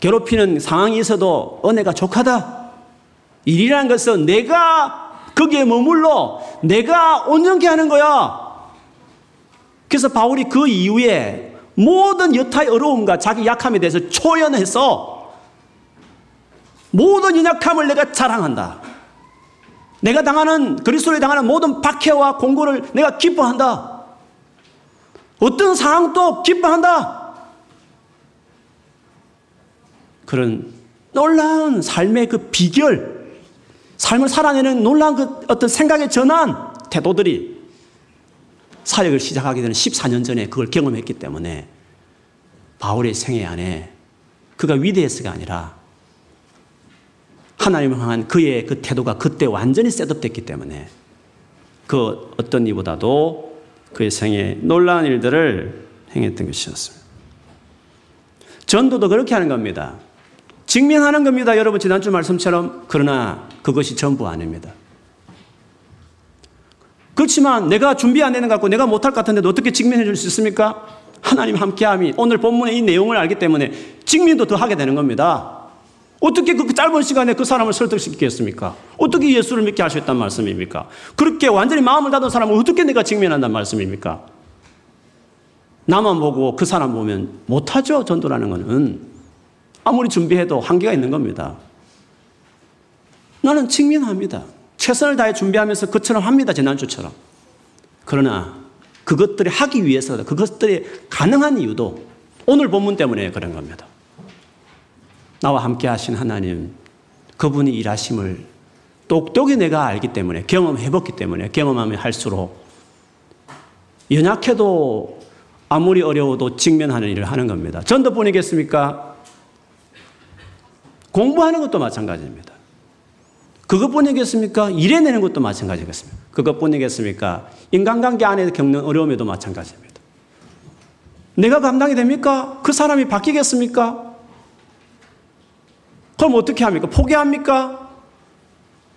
괴롭히는 상황이 있어도 은혜가 족하다. 일이라는 것은 내가 거기에 머물러 내가 온전케 하는 거야. 그래서 바울이 그 이후에 모든 여타의 어려움과 자기 약함에 대해서 초연해서 모든 연약함을 내가 자랑한다. 내가 당하는 그리스도에 당하는 모든 박해와 공고를 내가 기뻐한다. 어떤 상황도 기뻐한다. 그런 놀라운 삶의 그 비결, 삶을 살아내는 놀라운 그 어떤 생각의 전환, 태도들이 사역을 시작하기 전에 14년 전에 그걸 경험했기 때문에 바울의 생애 안에 그가 위대해서가 아니라 하나님을 향한 그의 그 태도가 그때 완전히 셋업됐기 때문에 그 어떤 이보다도 그의 생에 놀라운 일들을 행했던 것이었습니다. 전도도 그렇게 하는 겁니다. 직면하는 겁니다. 여러분 지난주 말씀처럼 그러나 그것이 전부 아닙니다. 그렇지만 내가 준비 안 되는 것 같고 내가 못할 것 같은데 어떻게 직면해 줄 수 있습니까? 하나님 함께함이 오늘 본문의 이 내용을 알기 때문에 직면도 더 하게 되는 겁니다. 어떻게 그 짧은 시간에 그 사람을 설득시키겠습니까? 어떻게 예수를 믿게 있단 말씀입니까? 그렇게 완전히 마음을 닫은 사람을 어떻게 내가 직면한단 말씀입니까? 나만 보고 그 사람 보면 못하죠, 전도라는 것은. 아무리 준비해도 한계가 있는 겁니다. 나는 직면합니다. 최선을 다해 준비하면서 그처럼 합니다, 지난주처럼. 그러나 그것들을 하기 위해서, 그것들이 가능한 이유도 오늘 본문 때문에 그런 겁니다. 나와 함께 하신 하나님, 그분이 일하심을 똑똑히 내가 알기 때문에, 경험해봤기 때문에, 경험하면 할수록 연약해도 아무리 어려워도 직면하는 일을 하는 겁니다. 전도 뿐이겠습니까? 공부하는 것도 마찬가지입니다. 그것뿐이겠습니까? 일해내는 것도 마찬가지겠습니까? 그것뿐이겠습니까? 인간관계 안에 겪는 어려움에도 마찬가지입니다. 내가 감당이 됩니까? 그 사람이 바뀌겠습니까? 그럼 어떻게 합니까? 포기합니까?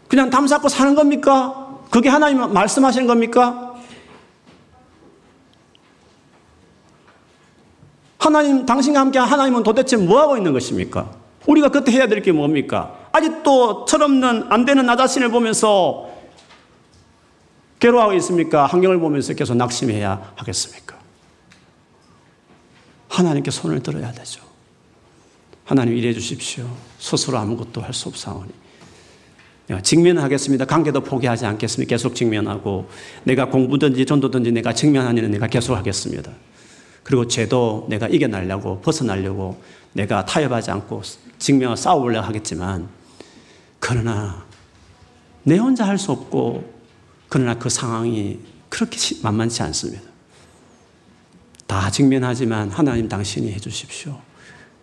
그냥 담 잡고 사는 겁니까? 그게 하나님 말씀하시는 겁니까? 하나님, 당신과 함께 하나님은 도대체 뭐 하고 있는 것입니까? 우리가 그때 해야 될 게 뭡니까? 아직도 철없는 안 되는 나 자신을 보면서 괴로워하고 있습니까? 환경을 보면서 계속 낙심해야 하겠습니까? 하나님께 손을 들어야 되죠. 하나님 일해 주십시오. 스스로 아무것도 할 수 없사오니. 직면하겠습니다. 관계도 포기하지 않겠습니다. 계속 직면하고 내가 공부든지 전도든지 내가 직면하는 내가 계속 하겠습니다. 그리고 죄도 내가 이겨내려고 벗어나려고 내가 타협하지 않고 직면을 싸우려고 하겠지만 그러나 내 혼자 할 수 없고 그러나 그 상황이 그렇게 만만치 않습니다. 다 직면하지만 하나님 당신이 해주십시오.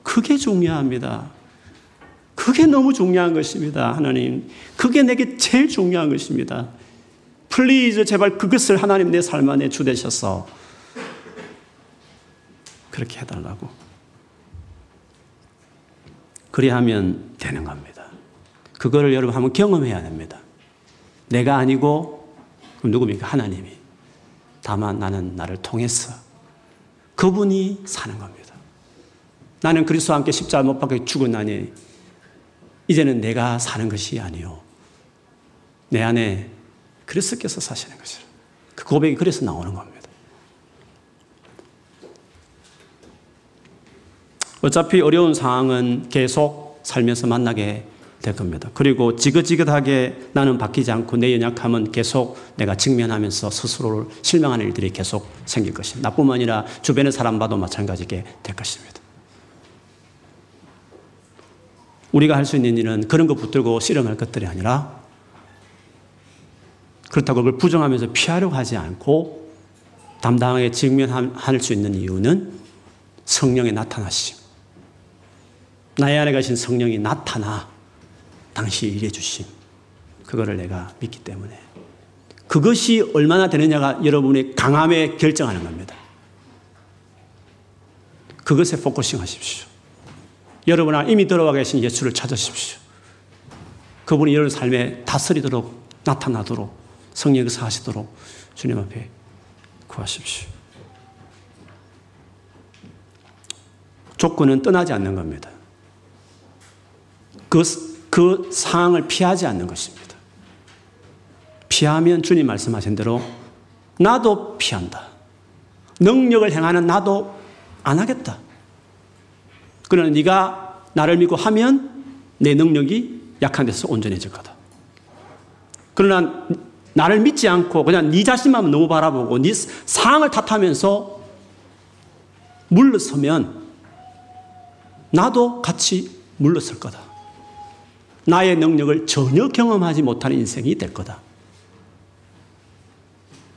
그게 중요합니다. 그게 너무 중요한 것입니다. 하나님. 그게 내게 제일 중요한 것입니다. please 제발 그것을 하나님 내 삶 안에 주되셔서 그렇게 해달라고. 그리하면 되는 겁니다. 그거를 여러분 한번 경험해야 됩니다. 내가 아니고 그럼 누굽니까? 하나님이. 다만 나는 나를 통해서 그분이 사는 겁니다. 나는 그리스도와 함께 십자가 못 박혀 죽었나니 이제는 내가 사는 것이 아니요. 내 안에 그리스도께서 사시는 것이라. 그 고백이 그래서 나오는 겁니다. 어차피 어려운 상황은 계속 살면서 만나게 될 겁니다. 그리고 지긋지긋하게 나는 바뀌지 않고 내 연약함은 계속 내가 직면하면서 스스로를 실망하는 일들이 계속 생길 것입니다. 나뿐만 아니라 주변의 사람 봐도 마찬가지게 될 것입니다. 우리가 할 수 있는 일은 그런 거 붙들고 씨름할 것들이 아니라 그렇다고 그걸 부정하면서 피하려고 하지 않고 담당하게 직면할 수 있는 이유는 성령의 나타나심. 나의 안에 계신 성령이 나타나 당시 일해 주심. 그거를 내가 믿기 때문에. 그것이 얼마나 되느냐가 여러분의 강함에 결정하는 겁니다. 그것에 focusing 하십시오. 여러분 안 이미 들어와 계신 예수를 찾으십시오. 그분이 여러분 삶에 다스리도록 나타나도록 성령 역사하시도록 주님 앞에 구하십시오. 조건은 떠나지 않는 겁니다. 그, 그 상황을 피하지 않는 것입니다. 피하면 주님 말씀하신 대로 나도 피한다. 능력을 행하는 나도 안 하겠다. 그러나 네가 나를 믿고 하면 내 능력이 약한 데서 온전해질 거다. 그러나 나를 믿지 않고 그냥 네 자신만 너무 바라보고 네 상황을 탓하면서 물러서면 나도 같이 물러설 거다. 나의 능력을 전혀 경험하지 못하는 인생이 될 거다.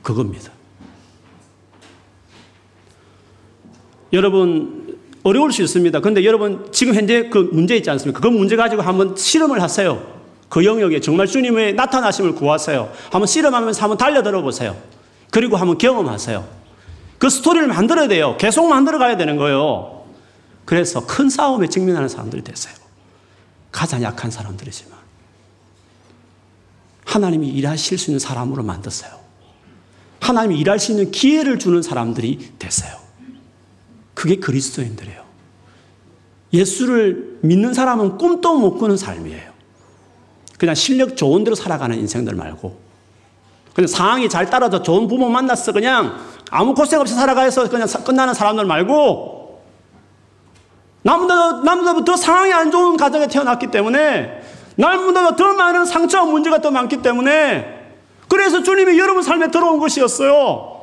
그겁니다. 여러분, 어려울 수 있습니다. 근데 여러분, 지금 현재 그 문제 있지 않습니까? 그 문제 가지고 한번 실험을 하세요. 그 영역에 정말 주님의 나타나심을 구하세요. 한번 실험하면서 한번 달려들어 보세요. 그리고 한번 경험하세요. 그 스토리를 만들어야 돼요. 계속 만들어 가야 되는 거예요. 그래서 큰 싸움에 직면하는 사람들이 됐어요. 가장 약한 사람들이지만. 하나님이 일하실 수 있는 사람으로 만들었어요. 하나님이 일할 수 있는 기회를 주는 사람들이 됐어요. 그게 그리스도인들이에요. 예수를 믿는 사람은 꿈도 못 꾸는 삶이에요. 그냥 실력 좋은 대로 살아가는 인생들 말고. 그냥 상황이 잘 따라서 좋은 부모 만났어. 그냥 아무 고생 없이 살아가서 그냥 끝나는 사람들 말고. 남보다, 남보다 더 상황이 안 좋은 가정에 태어났기 때문에 남보다 더 많은 상처와 문제가 더 많기 때문에 그래서 주님이 여러분 삶에 들어온 것이었어요.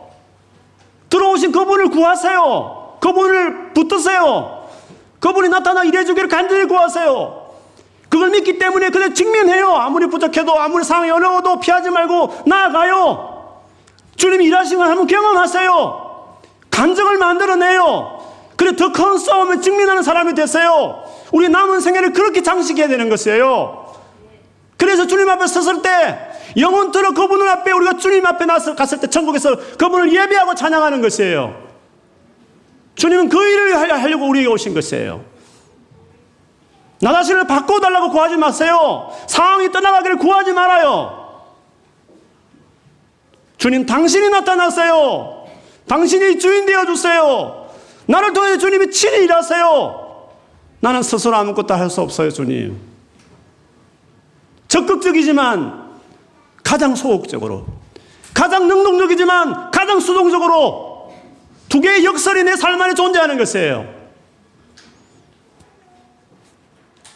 들어오신 그분을 구하세요. 그분을 붙드세요. 그분이 나타나 일해주기를 간절히 구하세요. 그걸 믿기 때문에 그냥 직면해요. 아무리 부족해도 아무리 상황이 어려워도 피하지 말고 나아가요. 주님이 일하신 걸 한번 경험하세요. 감정을 만들어내요. 그래 더 큰 싸움에 직면하는 사람이 되세요. 우리 남은 생애를 그렇게 장식해야 되는 것이에요. 그래서 주님 앞에 섰을 때 영혼들어 그분을 앞에 우리가 주님 앞에 나서 갔을 때 천국에서 그분을 예배하고 찬양하는 것이에요. 주님은 그 일을 하려고 우리에게 오신 것이에요. 나 자신을 바꿔달라고 구하지 마세요. 상황이 떠나가기를 구하지 말아요. 주님, 당신이 나타나세요. 당신이 주인 되어주세요. 나를 통해 주님이 친히 일하세요. 나는 스스로 아무것도 할 수 없어요, 주님. 적극적이지만 가장 소극적으로, 가장 능동적이지만 가장 수동적으로 두 개의 역설이 내 삶 안에 존재하는 것이에요.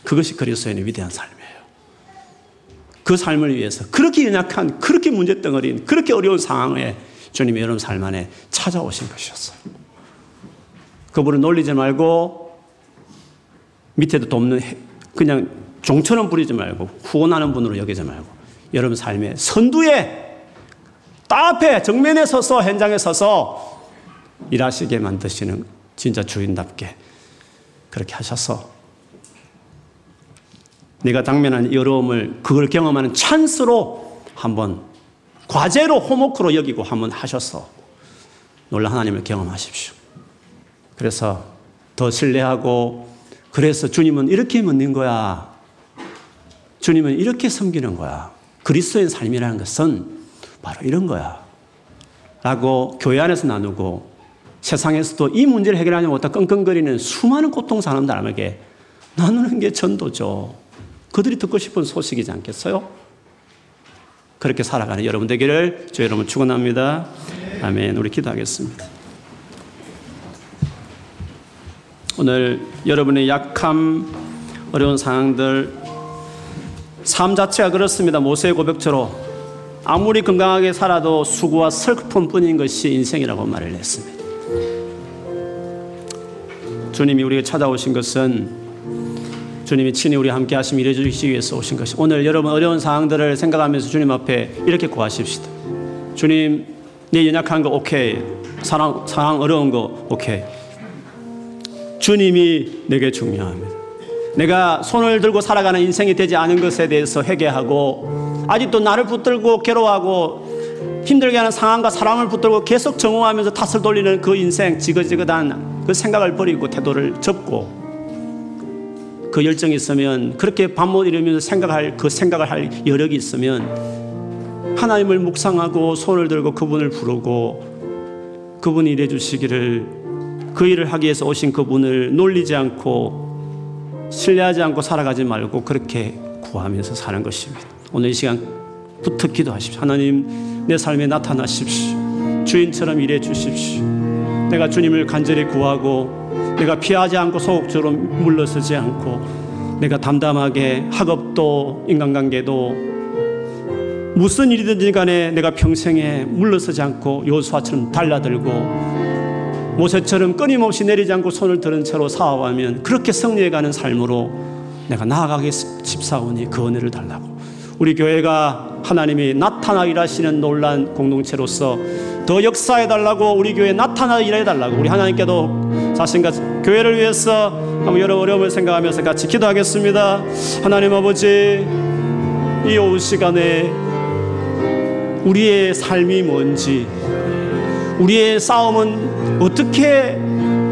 그것이 그리스도인의 위대한 삶이에요. 그 삶을 위해서 그렇게 연약한, 그렇게 문제덩어리인, 그렇게 어려운 상황에 주님이 여러분 삶 안에 찾아오신 것이었어요. 그분을 놀리지 말고 밑에도 돕는 그냥 종처럼 부리지 말고 후원하는 분으로 여기지 말고 여러분 삶의 선두에 딱 앞에 정면에 서서 현장에 서서 일하시게 만드시는 진짜 주인답게 그렇게 하셔서 내가 당면한 어려움을 그걸 경험하는 찬스로 한번 과제로 호목으로 여기고 한번 하셔서 놀라 하나님을 경험하십시오. 그래서 더 신뢰하고 그래서 주님은 이렇게 묻는 거야. 주님은 이렇게 섬기는 거야. 그리스도의 삶이라는 것은 바로 이런 거야. 라고 교회 안에서 나누고 세상에서도 이 문제를 해결하지 못하 끙끙거리는 수많은 고통 사람들에게 나누는 게 전도죠. 그들이 듣고 싶은 소식이지 않겠어요? 그렇게 살아가는 여러분 되기를 저 여러분 축원합니다. 아멘. 우리 기도하겠습니다. 오늘 여러분의 약함, 어려운 상황들, 삶 자체가 그렇습니다. 모세의 고백처럼 아무리 건강하게 살아도 수고와 슬픔 뿐인 것이 인생이라고 말을 했습니다. 주님이 우리에게 찾아오신 것은 주님이 친히 우리 함께 하심 일해 주시기 위해서 오신 것이 오늘 여러분 어려운 상황들을 생각하면서 주님 앞에 이렇게 구하십시다. 주님 내 연약한 거 오케이 사랑 상황 어려운 거 오케이 주님이 내게 중요합니다. 내가 손을 들고 살아가는 인생이 되지 않은 것에 대해서 회개하고 아직도 나를 붙들고 괴로워하고 힘들게 하는 상황과 사람을 붙들고 계속 정오하면서 탓을 돌리는 그 인생 지긋지긋한 그 생각을 버리고 태도를 접고 그 열정이 있으면 그렇게 밥못 이루면서 생각할 그 생각을 할 여력이 있으면 하나님을 묵상하고 손을 들고 그분을 부르고 그분이 일해 주시기를 그 일을 하기 위해서 오신 그분을 놀리지 않고 신뢰하지 않고 살아가지 말고 그렇게 구하면서 사는 것입니다. 오늘 이 시간 부터 기도하십시오. 하나님 내 삶에 나타나십시오. 주인처럼 일해 주십시오. 내가 주님을 간절히 구하고 내가 피하지 않고 소극적으로 물러서지 않고 내가 담담하게 학업도 인간관계도 무슨 일이든지 간에 내가 평생에 물러서지 않고 요수아처럼 달라들고 모세처럼 끊임없이 내리지 않고 손을 들은 채로 사와하면 그렇게 승리해가는 삶으로 내가 나아가게 집사오니 그 은혜를 달라고 우리 교회가 하나님이 나타나 일하시는 놀란 공동체로서 더 역사해 달라고 우리 교회 나타나 일해 달라고 우리 하나님께도 자신과 교회를 위해서 한번 여러 어려움을 생각하면서 같이 기도하겠습니다. 하나님 아버지 이 오후 시간에 우리의 삶이 뭔지 우리의 싸움은 어떻게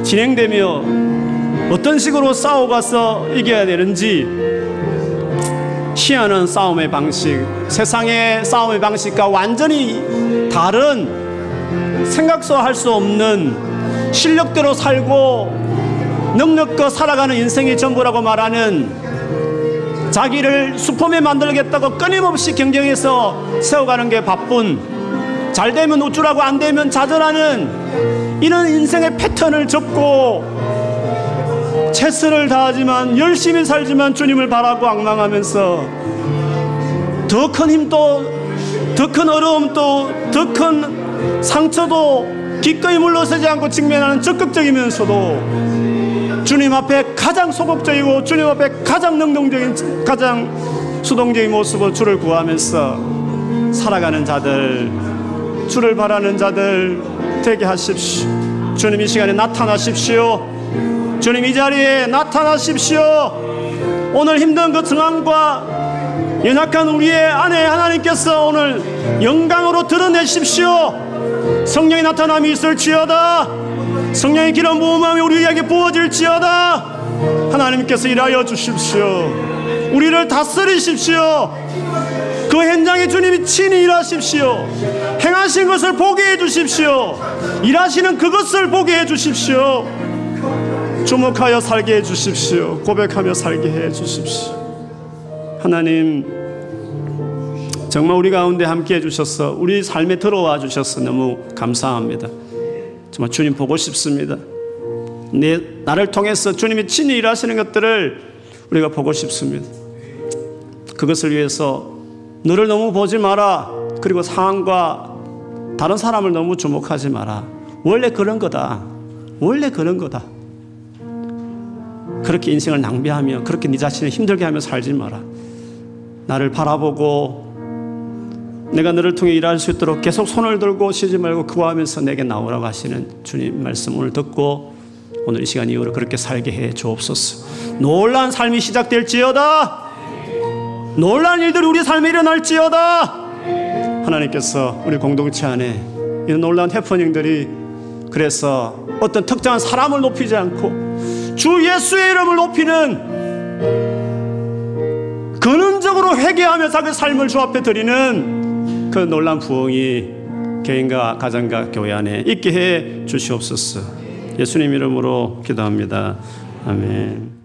진행되며 어떤 식으로 싸워가서 이겨야 되는지 희한한 싸움의 방식, 세상의 싸움의 방식과 완전히 다른 생각서 할 수 없는 실력대로 살고 능력과 살아가는 인생이 전부라고 말하는 자기를 슈퍼맨 만들겠다고 끊임없이 경쟁해서 세워가는 게 바쁜 잘 되면 우쭐하고 안 되면 좌절하는 이런 인생의 패턴을 접고 최선을 다하지만 열심히 살지만 주님을 바라고 악망하면서 더 큰 힘도 더 큰 어려움도 더 큰 상처도 기꺼이 물러서지 않고 직면하는 적극적이면서도 주님 앞에 가장 소극적이고 주님 앞에 가장 능동적인 가장 수동적인 모습으로 주를 구하면서 살아가는 자들 주를 바라는 자들 되게 하십시오. 주님 이 시간에 나타나십시오. 주님 이 자리에 나타나십시오. 오늘 힘든 그 상황과 연약한 우리의 아내 하나님께서 오늘 영광으로 드러내십시오. 성령의 나타남이 있을지어다. 성령의 기름 부음함이 우리에게 부어질지어다. 하나님께서 일하여 주십시오. 우리를 다스리십시오. 그 현장에 주님이 친히 일하십시오. 행하신 것을 보게 해 주십시오. 일하시는 그것을 보게 해 주십시오. 주목하여 살게 해 주십시오. 고백하며 살게 해 주십시오. 하나님, 정말 우리 가운데 함께 해 주셔서 우리 삶에 들어와 주셔서 너무 감사합니다. 정말 주님 보고 싶습니다. 내, 나를 통해서 주님이 친히 일하시는 것들을 우리가 보고 싶습니다. 그것을 위해서 너를 너무 보지 마라. 그리고 상황과 다른 사람을 너무 주목하지 마라. 원래 그런 거다. 원래 그런 거다. 그렇게 인생을 낭비하며 그렇게 네 자신을 힘들게 하며 살지 마라. 나를 바라보고 내가 너를 통해 일할 수 있도록 계속 손을 들고 쉬지 말고 구하면서 내게 나오라고 하시는 주님 말씀 오늘 듣고 오늘 이 시간 이후로 그렇게 살게 해 주옵소서. 놀란 삶이 시작될지어다. 놀란 일들이 우리 삶에 일어날지어다. 하나님께서 우리 공동체 안에 이런 놀라운 해퍼닝들이 그래서 어떤 특정한 사람을 높이지 않고 주 예수의 이름을 높이는 근원적으로 회개하며 자기 삶을 주 앞에 드리는 그 놀란 부흥이 개인과 가정과 교회 안에 있게 해 주시옵소서. 예수님 이름으로 기도합니다. 아멘.